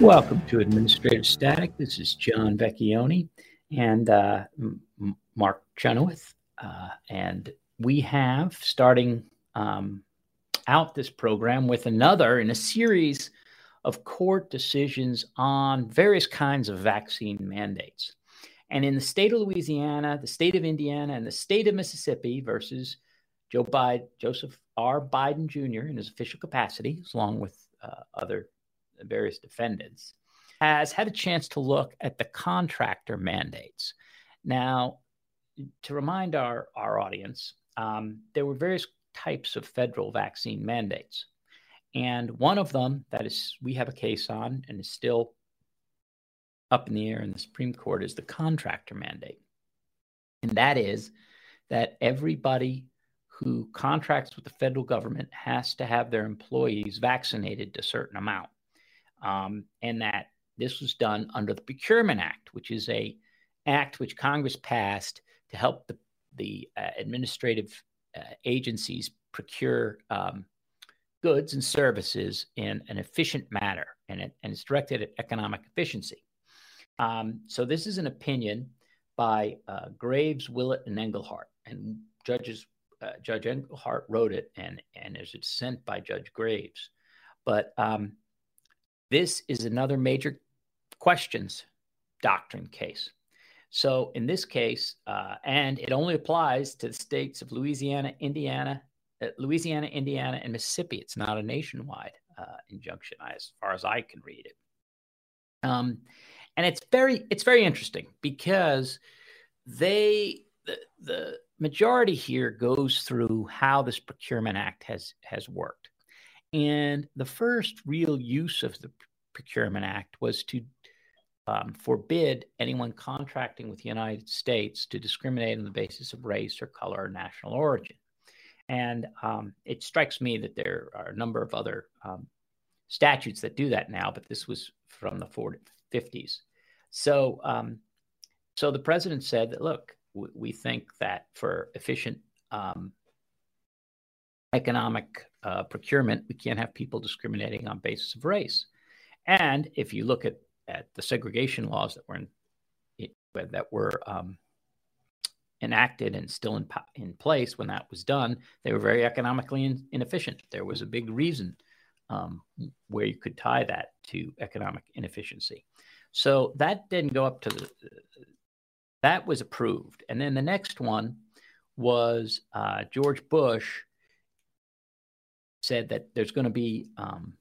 Welcome to Administrative Static. This is John Vecchione and uh, Mark Chenoweth. Uh, and we have starting um, out this program with another in a series of court decisions on various kinds of vaccine mandates. And in the state of Louisiana, the state of Indiana, and the state of Mississippi versus Joe Biden, Joseph R. Biden Jr. in his official capacity, along with uh, other various defendants, has had a chance to look at the contractor mandates. Now, to remind our, our audience, um, there were various types of federal vaccine mandates. And one of them that is we have a case on and is still up in the air in the Supreme Court is the contractor mandate. And that is that everybody who contracts with the federal government has to have their employees vaccinated to a certain amount um, and that this was done under the Procurement Act, which is a act which Congress passed to help the, the uh, administrative uh, agencies procure um, goods and services in an efficient manner, and, it, and it's directed at economic efficiency. Um, so this is an opinion by uh, Graves, Willett, and Engelhardt, and judges uh, Judge Engelhardt wrote it, and and there's a dissent by Judge Graves. But um, this is another major questions doctrine case. So in this case, uh, and it only applies to the states of Louisiana, Indiana, uh, Louisiana, Indiana, and Mississippi. It's not a nationwide uh, injunction, as far as I can read it. Um, and it's very, it's very interesting because they, the, the majority here goes through how this Procurement Act has has worked. And the first real use of the Procurement Act was to um, forbid anyone contracting with the United States to discriminate on the basis of race or color or national origin. And um, it strikes me that there are a number of other um, statutes that do that now, but this was from the 40, 50s. So, um, so the president said that, look, we think that for efficient um, economic uh, procurement, we can't have people discriminating on basis of race. And if you look at, at the segregation laws that were in, that were um, enacted and still in, in place when that was done, they were very economically in, inefficient. There was a big reason um, where you could tie that to economic inefficiency. So that didn't go up to the, that was approved. And then the next one was uh, George Bush said that there's going to be um,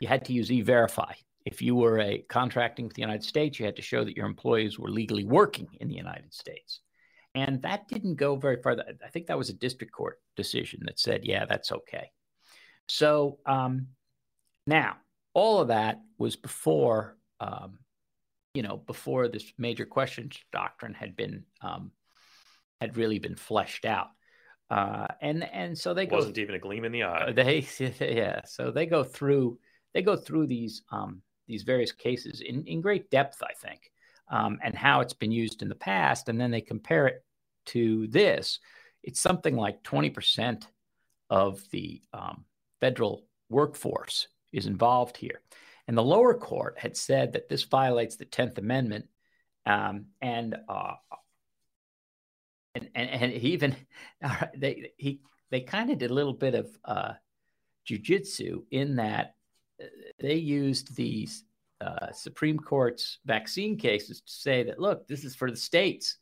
you had to use e-verify. If you were a contracting with the United States, you had to show that your employees were legally working in the United States. And that didn't go very far. I think that was a district court decision that said, yeah, that's okay. So um, now, all of that was before, um, you know, before this major questions doctrine had been um, had really been fleshed out. Uh, and and so they wasn't even a gleam in the eye. They yeah, so they go through they go through these um, these various cases in, in great depth, I think, um, and how it's been used in the past, and then they compare it to this. It's something like twenty percent of the um, federal workforce is involved here, and the lower court had said that this violates the Tenth Amendment, um, and, uh, and and and he even they he they kind of did a little bit of uh, jujitsu in that they used these uh, Supreme Court's vaccine cases to say that look, this is for the states.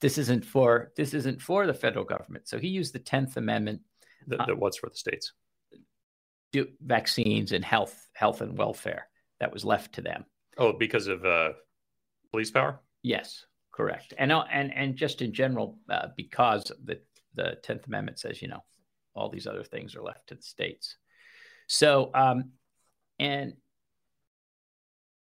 This isn't for this isn't for the federal government. So he used the Tenth Amendment. That, that uh, what's for the states? Do vaccines and health, health and welfare that was left to them. Oh, because of uh, police power. Yes, correct. And uh, and and just in general, uh, because the the Tenth Amendment says, you know, all these other things are left to the states. So, um, and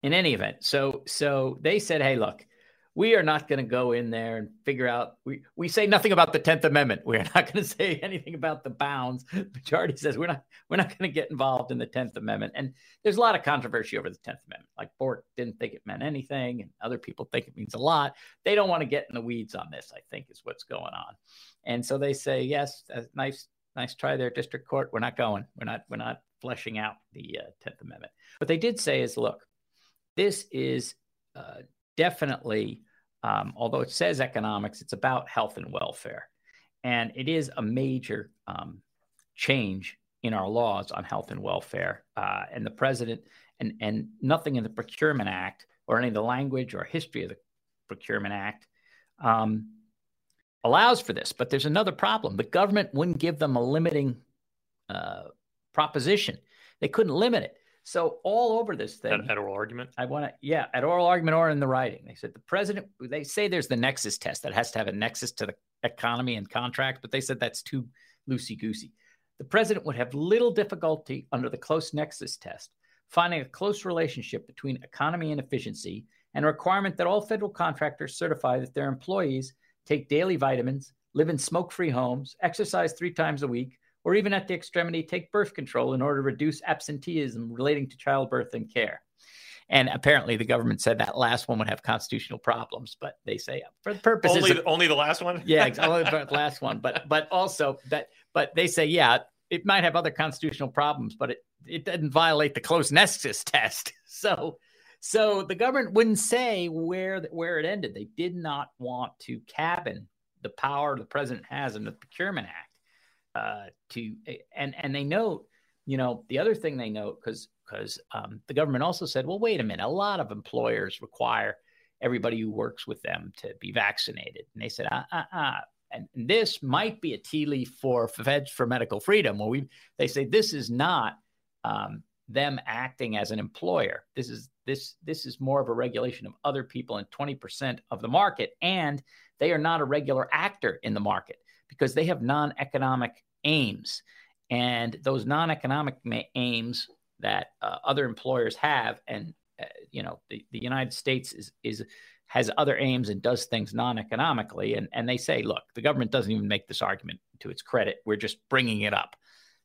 in any event, so so they said, hey, look, we are not going to go in there and figure out. We we say nothing about the Tenth Amendment. We are not going to say anything about the bounds. The majority says we're not we're not going to get involved in the Tenth Amendment. And there's a lot of controversy over the Tenth Amendment. Like Bork didn't think it meant anything, and other people think it means a lot. They don't want to get in the weeds on this. I think is what's going on. And so they say, yes, nice nice try there, district court. We're not going. We're not we're not fleshing out the uh, Tenth Amendment. What they did say is, look, this is uh, definitely, um, although it says economics, it's about health and welfare. And it is a major um, change in our laws on health and welfare. Uh, and the president, and, and nothing in the Procurement Act or any of the language or history of the Procurement Act um, allows for this. But there's another problem. The government wouldn't give them a limiting uh, proposition, they couldn't limit it. So all over this thing, at, at oral argument, I want to, yeah, at oral argument or in the writing, they said the president. They say there's the nexus test that has to have a nexus to the economy and contract, but they said that's too loosey goosey. The president would have little difficulty under the close nexus test finding a close relationship between economy and efficiency, and a requirement that all federal contractors certify that their employees take daily vitamins, live in smoke-free homes, exercise three times a week, or even at the extremity, take birth control in order to reduce absenteeism relating to childbirth and care. And apparently, the government said that last one would have constitutional problems, but they say uh, for the purposes only, of, only the last one. yeah, only the last one. But but also that, but they say yeah, it might have other constitutional problems, but it it doesn't violate the close nexus test. So so the government wouldn't say where where it ended. They did not want to cabin the power the president has in the Procurement Act uh, to and and they note, you know, the other thing they note because because um, the government also said, well, wait a minute, a lot of employers require everybody who works with them to be vaccinated, and they said, ah, ah, ah. And this might be a tea leaf for Feds for Medical Freedom, where we they say this is not um, them acting as an employer. This is this this is more of a regulation of other people in 20% of the market, and they are not a regular actor in the market because they have non economic aims. And those non economic ma- aims that uh, other employers have, and uh, you know, the, the United States is, is has other aims and does things non-economically. And, and they say look the government doesn't even make this argument to its credit. We're just bringing it up.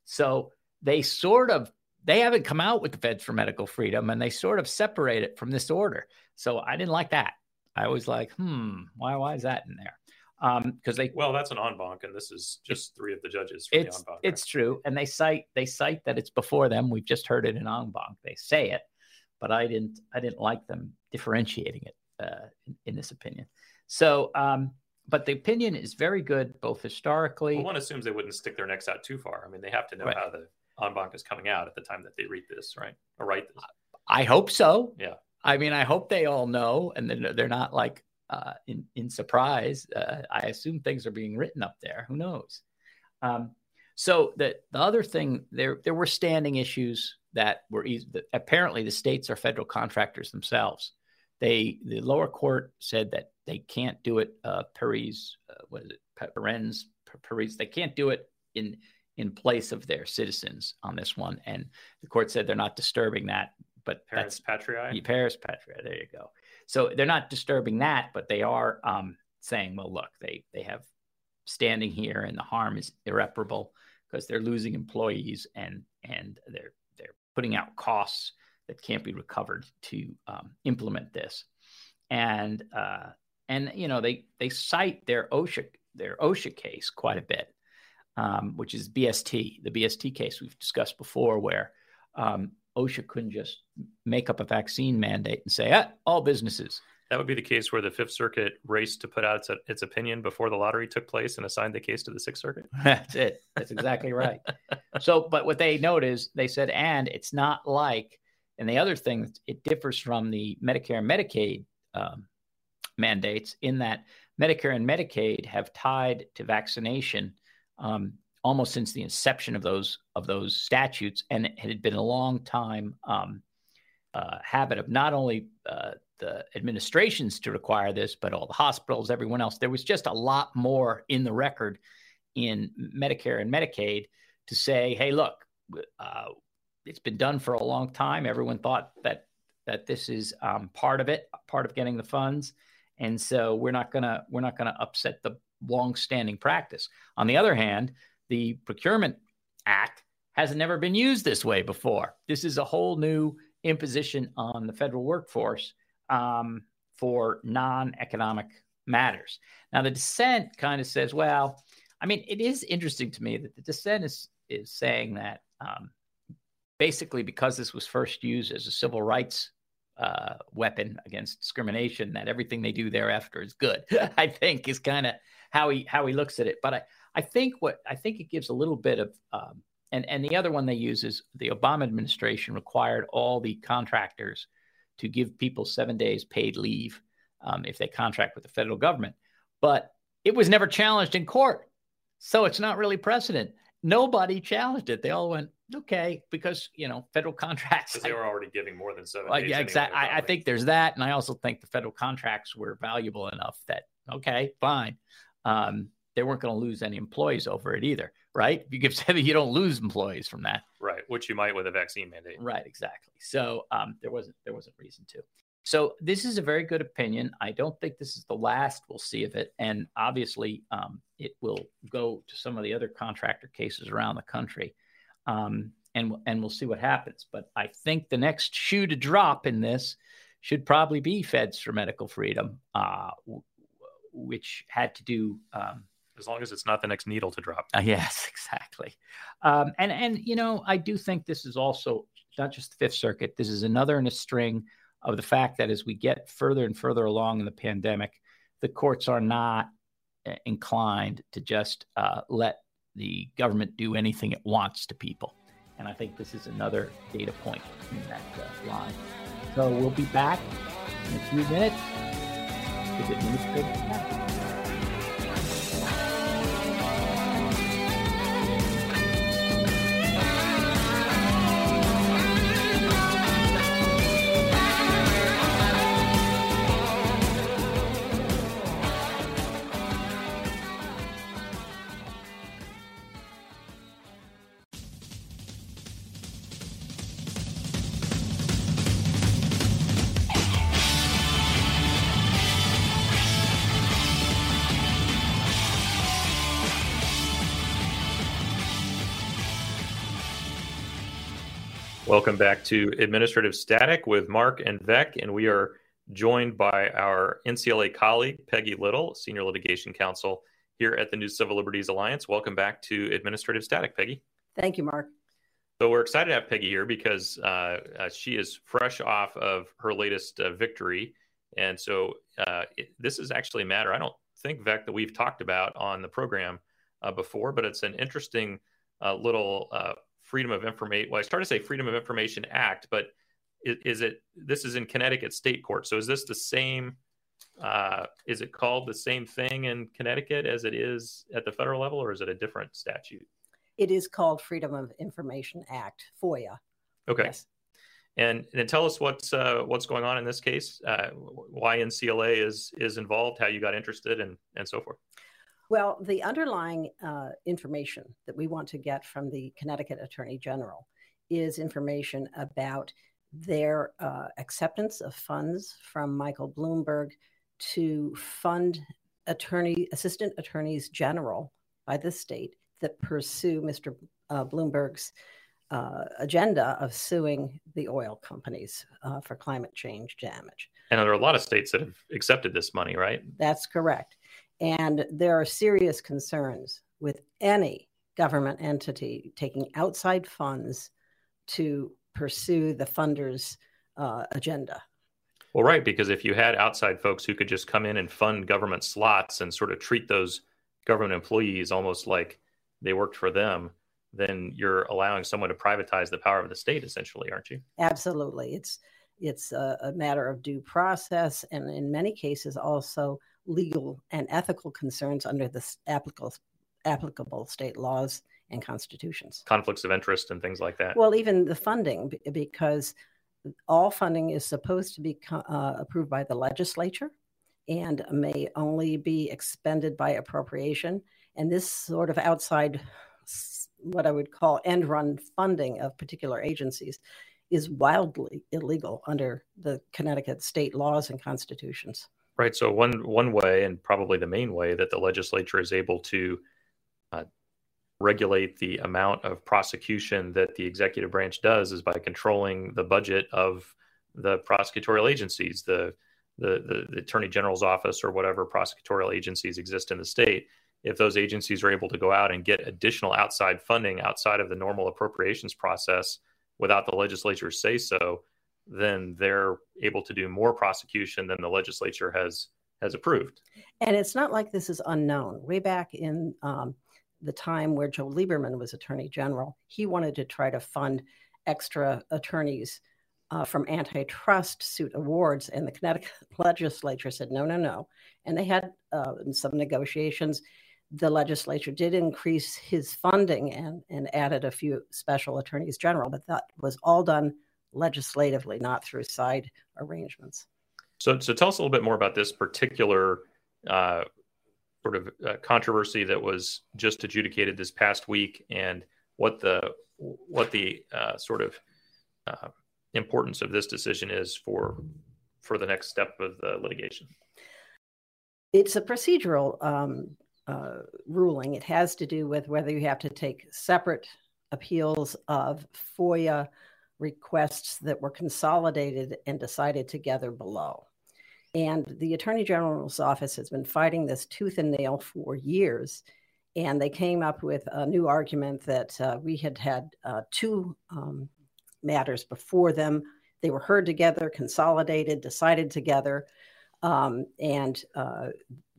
So they sort of they haven't come out with the feds for medical freedom and they sort of separate it from this order. So i didn't like that. I was like hmm why why is that in there because um, they well that's an en banc and this is just three of the judges it's, the banc, right? it's true and they cite they cite that it's before them. We've just heard it in en banc. They say it but i didn't i didn't like them differentiating it uh, in, in, this opinion. So um, but the opinion is very good both historically well, one assumes they wouldn't stick their necks out too far. I mean they have to know right. how the en banc is coming out at the time that they read this right? Or write this. I hope so. Yeah. I mean, I hope they all know, and they're not like uh, in in surprise. Uh, I assume things are being written up there. Who knows? Um, so the the other thing there there were standing issues that were easy, that apparently the states are federal contractors themselves. They the lower court said that they can't do it. Uh, Paris, uh, what is it? Paris, Paris. They can't do it in in place of their citizens on this one, and the court said they're not disturbing that. But Parens Patriae. Parens Patriae. There you go. So they're not disturbing that, but they are um, saying, well, look, they they have standing here, and the harm is irreparable because they're losing employees and and they're they're putting out costs that can't be recovered to um, implement this, and uh, and you know they they cite their OSHA their OSHA case quite a bit, um, which is BST, the BST case we've discussed before, where um, OSHA couldn't just make up a vaccine mandate and say, ah, all businesses. That would be the case where the Fifth Circuit raced to put out its, its opinion before the lottery took place and assigned the case to the Sixth Circuit. That's it. That's exactly right. so, but what they note is they said, and it's not like, and the other thing, it differs from the Medicare and Medicaid um, mandates in that Medicare and Medicaid have tied to vaccination um, almost since the inception of those of those statutes, and it had been a long time um, uh, habit of not only uh, the administrations to require this, but all the hospitals, everyone else. There was just a lot more in the record in Medicare and Medicaid to say, "Hey, look, uh, it's been done for a long time. Everyone thought that that this is um, part of it, part of getting the funds, and so we're not gonna we're not gonna upset the long-standing practice. On the other hand, the Procurement Act has never been used this way before. This is a whole new imposition on the federal workforce um, for non-economic matters. Now, the dissent kind of says, well, I mean, it is interesting to me that the dissent is is saying that um, basically because this was first used as a civil rights uh, weapon against discrimination, that everything they do thereafter is good. I think is kind of how he how he looks at it. But I I think what I think it gives a little bit of um, and and the other one they use is the Obama administration required all the contractors to give people seven days paid leave um, if they contract with the federal government, but it was never challenged in court, so it's not really precedent. Nobody challenged it. They all went, okay, because you know federal contracts. Because they were already giving more than seven. Well, yeah, exactly. I, I, think there's that, and I also think the federal contracts were valuable enough that okay, fine. Um, they weren't going to lose any employees over it either, right? If you give seven, you don't lose employees from that, right? Which you might with a vaccine mandate, right? Exactly. So um, there wasn't there wasn't reason to. So this is a very good opinion. I don't think this is the last we'll see of it, and obviously um, it will go to some of the other contractor cases around the country, um, and and we'll see what happens. But I think the next shoe to drop in this should probably be Feds for Medical Freedom, uh, w- which had to do. Um, as long as it's not the next needle to drop. Uh, yes, exactly. Um, and and you know, I do think this is also not just the Fifth Circuit. This is another in a string of the fact that as we get further and further along in the pandemic, the courts are not uh, inclined to just uh, let the government do anything it wants to people. And I think this is another data point in that uh, line. So we'll be back in a few minutes Welcome back to Administrative Static with Mark and Vec, and we are joined by our NCLA colleague, Peggy Little, Senior Litigation Counsel here at the New Civil Liberties Alliance. Welcome back to Administrative Static, Peggy. Thank you, Mark. So we're excited to have Peggy here because uh, uh, she is fresh off of her latest uh, victory, and so uh, it, this is actually a matter I don't think Vec that we've talked about on the program uh, before, but it's an interesting uh, little Freedom of Information. Well, I started to say Freedom of Information Act, but is, is, it? This is in Connecticut State Court. So is this the same? Uh, is it called the same thing in Connecticut as it is at the federal level, or is it a different statute? It is called Freedom of Information Act (FOIA). Okay. Yes. And then tell us what's uh, what's going on in this case, uh, why NCLA is is involved, how you got interested, and and so forth. Well, the underlying uh, information that we want to get from the Connecticut Attorney General is information about their uh, acceptance of funds from Michael Bloomberg to fund attorney assistant attorneys general by the state that pursue Mr. Uh, Bloomberg's uh, agenda of suing the oil companies uh, for climate change damage. And there are a lot of states that have accepted this money, right? That's correct. And there are serious concerns with any government entity taking outside funds to pursue the funder's uh, agenda. Well, right, because if you had outside folks who could just come in and fund government slots and sort of treat those government employees almost like they worked for them, then you're allowing someone to privatize the power of the state, essentially, aren't you? Absolutely. It's it's a, a matter of due process, and in many cases, also legal and ethical concerns under the applicable applicable state laws and constitutions. Conflicts of interest and things like that. Well, even the funding, because all funding is supposed to be uh, approved by the legislature and may only be expended by appropriation. And this sort of outside what I would call end run funding of particular agencies is wildly illegal under the Connecticut state laws and constitutions. Right. So one one way, and probably the main way, that the legislature is able to uh, regulate the amount of prosecution that the executive branch does is by controlling the budget of the prosecutorial agencies, the the, the, the attorney general's office, or whatever prosecutorial agencies exist in the state. If those agencies are able to go out and get additional outside funding outside of the normal appropriations process without the legislature say so, then they're able to do more prosecution than the legislature has has approved. And it's not like this is unknown. Way back in um, the time where Joe Lieberman was Attorney General, he wanted to try to fund extra attorneys uh, from antitrust suit awards, and the Connecticut legislature said no, no, no. And they had uh, some negotiations. The legislature did increase his funding and, and added a few special attorneys general, but that was all done legislatively, not through side arrangements. So, so tell us a little bit more about this particular uh, sort of uh, controversy that was just adjudicated this past week, and what the what the uh, sort of uh, importance of this decision is for for the next step of the litigation. It's a procedural um, uh, ruling. It has to do with whether you have to take separate appeals of FOIA requests that were consolidated and decided together below. And the Attorney General's office has been fighting this tooth and nail for years. And they came up with a new argument that uh, we had had uh, two um, matters before them. They were heard together, consolidated, decided together. Um, and uh,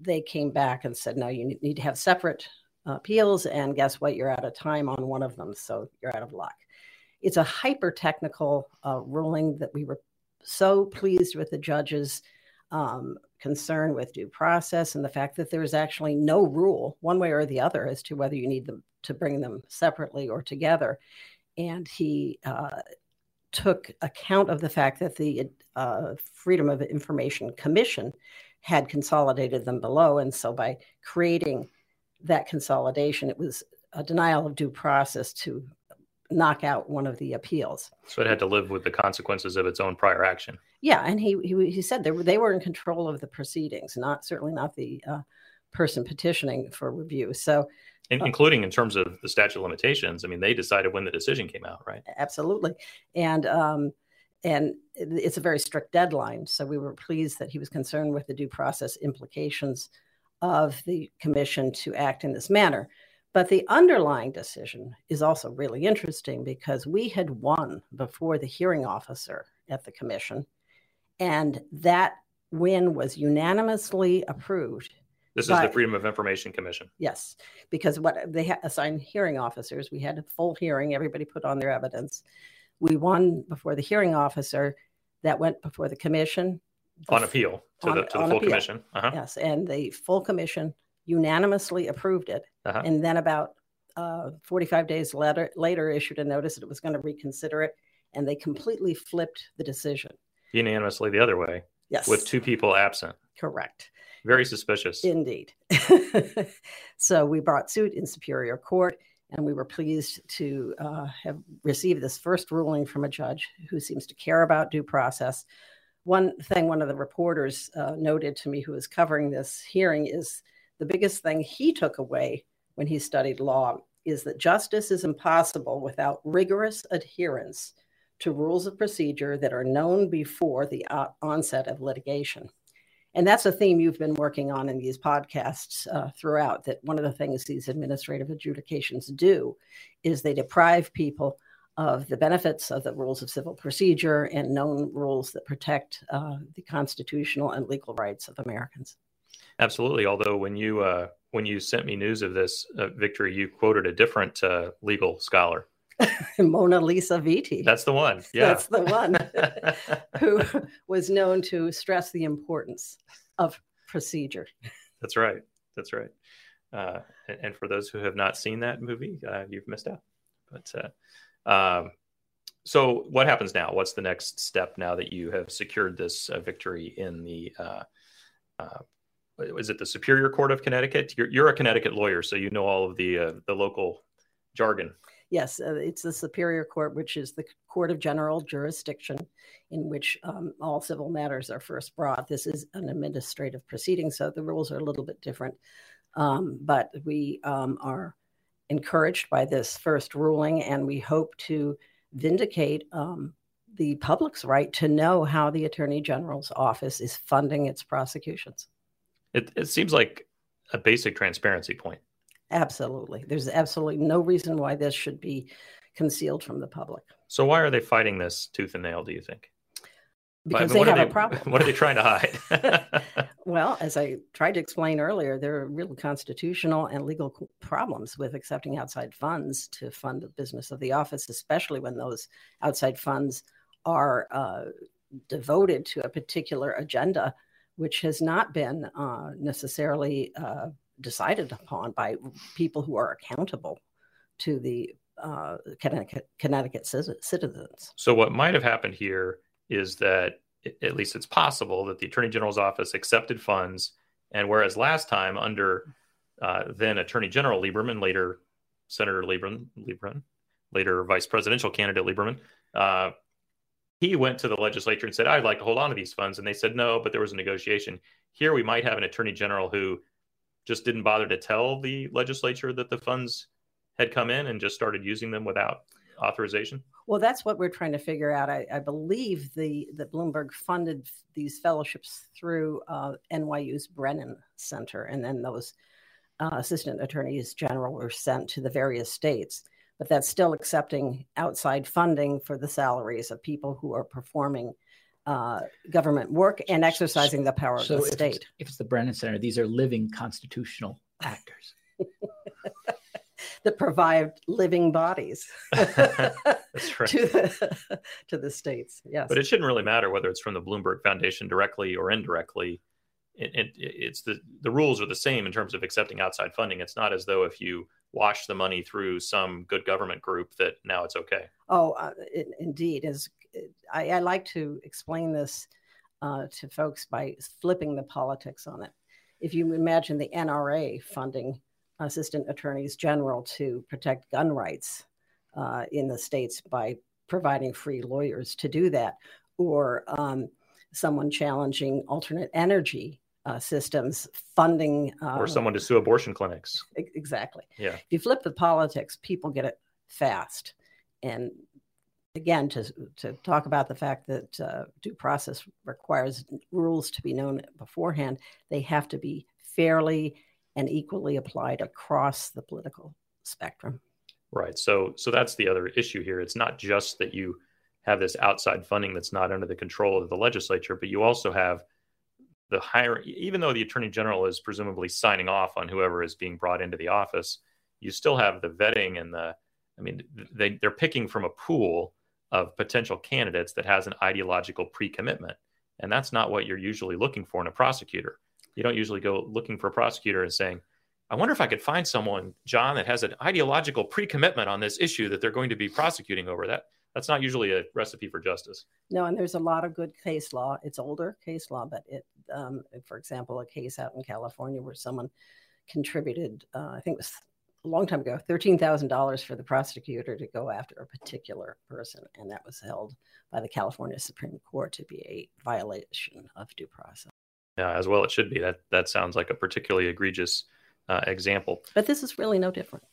they came back and said, no, you need to have separate appeals. And guess what? You're out of time on one of them. So you're out of luck. It's a hyper technical uh, ruling that we were so pleased with the judge's um, concern with due process and the fact that there is actually no rule, one way or the other, as to whether you need them to bring them separately or together. And he uh, took account of the fact that the uh, Freedom of Information Commission had consolidated them below. And so by creating that consolidation, it was a denial of due process to knock out one of the appeals. So it had to live with the consequences of its own prior action. Yeah, and he he, he said they were, they were in control of the proceedings, not certainly not the uh, person petitioning for review. So, in, uh, including in terms of the statute of limitations, I mean, they decided when the decision came out, right? Absolutely, and um, and it's a very strict deadline. So we were pleased that he was concerned with the due process implications of the commission to act in this manner. But the underlying decision is also really interesting because we had won before the hearing officer at the commission, and that win was unanimously approved. This by, is the Freedom of Information Commission. Yes, because what they ha- assigned hearing officers, we had a full hearing, everybody put on their evidence. We won before the hearing officer, that went before the commission. The on appeal to on, the, to the full appeal. commission. Uh-huh. Yes, and the full commission unanimously approved it, uh-huh. and then about uh, 45 days later, later issued a notice that it was going to reconsider it, and they completely flipped the decision. Unanimously the other way. Yes. With two people absent. Correct. Very suspicious. Indeed. so we brought suit in Superior Court, and we were pleased to uh, have received this first ruling from a judge who seems to care about due process. One thing one of the reporters uh, noted to me who was covering this hearing is the biggest thing he took away when he studied law is that justice is impossible without rigorous adherence to rules of procedure that are known before the onset of litigation. And that's a theme you've been working on in these podcasts uh, throughout. That one of the things these administrative adjudications do is they deprive people of the benefits of the rules of civil procedure and known rules that protect uh, the constitutional and legal rights of Americans. Absolutely. Although when you uh, when you sent me news of this uh, victory, you quoted a different uh, legal scholar. Mona Lisa Vito. That's the one. Yeah, that's the one who was known to stress the importance of procedure. That's right. That's right. Uh, and, and, for those who have not seen that movie, uh, you've missed out. But uh, um, so, what happens now? What's the next step now that you have secured this uh, victory in the uh, uh, is it the Superior Court of Connecticut? You're, you're a Connecticut lawyer, so you know all of the uh, the local jargon. Yes, uh, it's the Superior Court, which is the court of general jurisdiction in which um, all civil matters are first brought. This is an administrative proceeding, so the rules are a little bit different. Um, but we um, are encouraged by this first ruling, and we hope to vindicate um, the public's right to know how the Attorney General's office is funding its prosecutions. It, it seems like a basic transparency point. Absolutely. There's absolutely no reason why this should be concealed from the public. So why are they fighting this tooth and nail, do you think? Because I mean, they have they, a problem. What are they trying to hide? well, as I tried to explain earlier, there are real constitutional and legal problems with accepting outside funds to fund the business of the office, especially when those outside funds are uh, devoted to a particular agenda, which has not been uh, necessarily uh, decided upon by people who are accountable to the uh, Connecticut, Connecticut citizens. So, what might have happened here is that, at least it's possible, that the Attorney General's office accepted funds, and whereas last time under uh, then Attorney General Lieberman, later Senator Lieberman, Lieberman later Vice Presidential candidate Lieberman, uh, he went to the legislature and said, I'd like to hold on to these funds. And they said no, but there was a negotiation. Here we might have an attorney general who just didn't bother to tell the legislature that the funds had come in and just started using them without authorization? Well, that's what we're trying to figure out. I, I believe the that Bloomberg funded these fellowships through uh, NYU's Brennan Center, and then those uh, assistant attorneys general were sent to the various states. But that's still accepting outside funding for the salaries of people who are performing uh, government work and exercising the power so of the if state. It's, if it's the Brennan Center, these are living constitutional actors. that provide living bodies right. to, the, to the states. Yes. But it shouldn't really matter whether it's from the Bloomberg Foundation directly or indirectly. It, it, it's the, the rules are the same in terms of accepting outside funding. It's not as though if you wash the money through some good government group that now it's okay. Oh, uh, it, indeed. As I, I, like to explain this uh, to folks by flipping the politics on it. If you imagine the NRA funding assistant attorneys general to protect gun rights uh, in the states by providing free lawyers to do that, or um, someone challenging alternate energy uh, systems funding, uh, or someone to sue abortion clinics. Exactly. Yeah. If you flip the politics, people get it fast, and again to to talk about the fact that uh, due process requires rules to be known beforehand, they have to be fairly and equally applied across the political spectrum. Right. So so that's the other issue here. It's not just that you have this outside funding that's not under the control of the legislature, but you also have the higher even though the attorney general is presumably signing off on whoever is being brought into the office, you still have the vetting and the I mean they they're picking from a pool of potential candidates that has an ideological pre-commitment. And that's not what you're usually looking for in a prosecutor. You don't usually go looking for a prosecutor and saying, I wonder if I could find someone, John, that has an ideological pre-commitment on this issue that they're going to be prosecuting over. That that's not usually a recipe for justice. No, and there's a lot of good case law. It's older case law, but it, um, for example, a case out in California where someone contributed, uh, I think it was a long time ago, thirteen thousand dollars for the prosecutor to go after a particular person, and that was held by the California Supreme Court to be a violation of due process. Yeah, as well it should be. That that sounds like a particularly egregious uh, example. But this is really no different.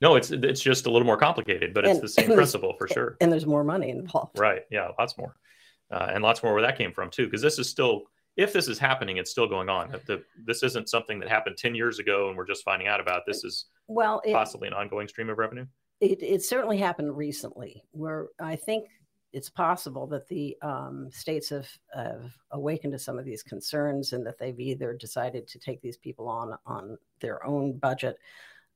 No, it's it's just a little more complicated, but it's and, the same principle for sure. And there's more money involved. Right. Yeah, lots more, uh, and lots more where that came from too. Because this is still, if this is happening, it's still going on. The, this isn't something that happened ten years ago and we're just finding out about. This is well, it, possibly an ongoing stream of revenue. It it certainly happened recently, where I think it's possible that the um, states have, have, awakened to some of these concerns and that they've either decided to take these people on on their own budget.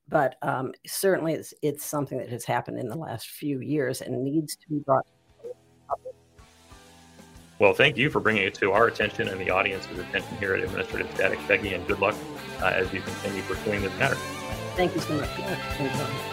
But um, certainly, it's, it's something that has happened in the last few years and needs to be brought. Well, thank you for bringing it to our attention and the audience's attention here at Administrative Static, Peggy, and good luck uh, as you continue pursuing this matter. Thank you so much.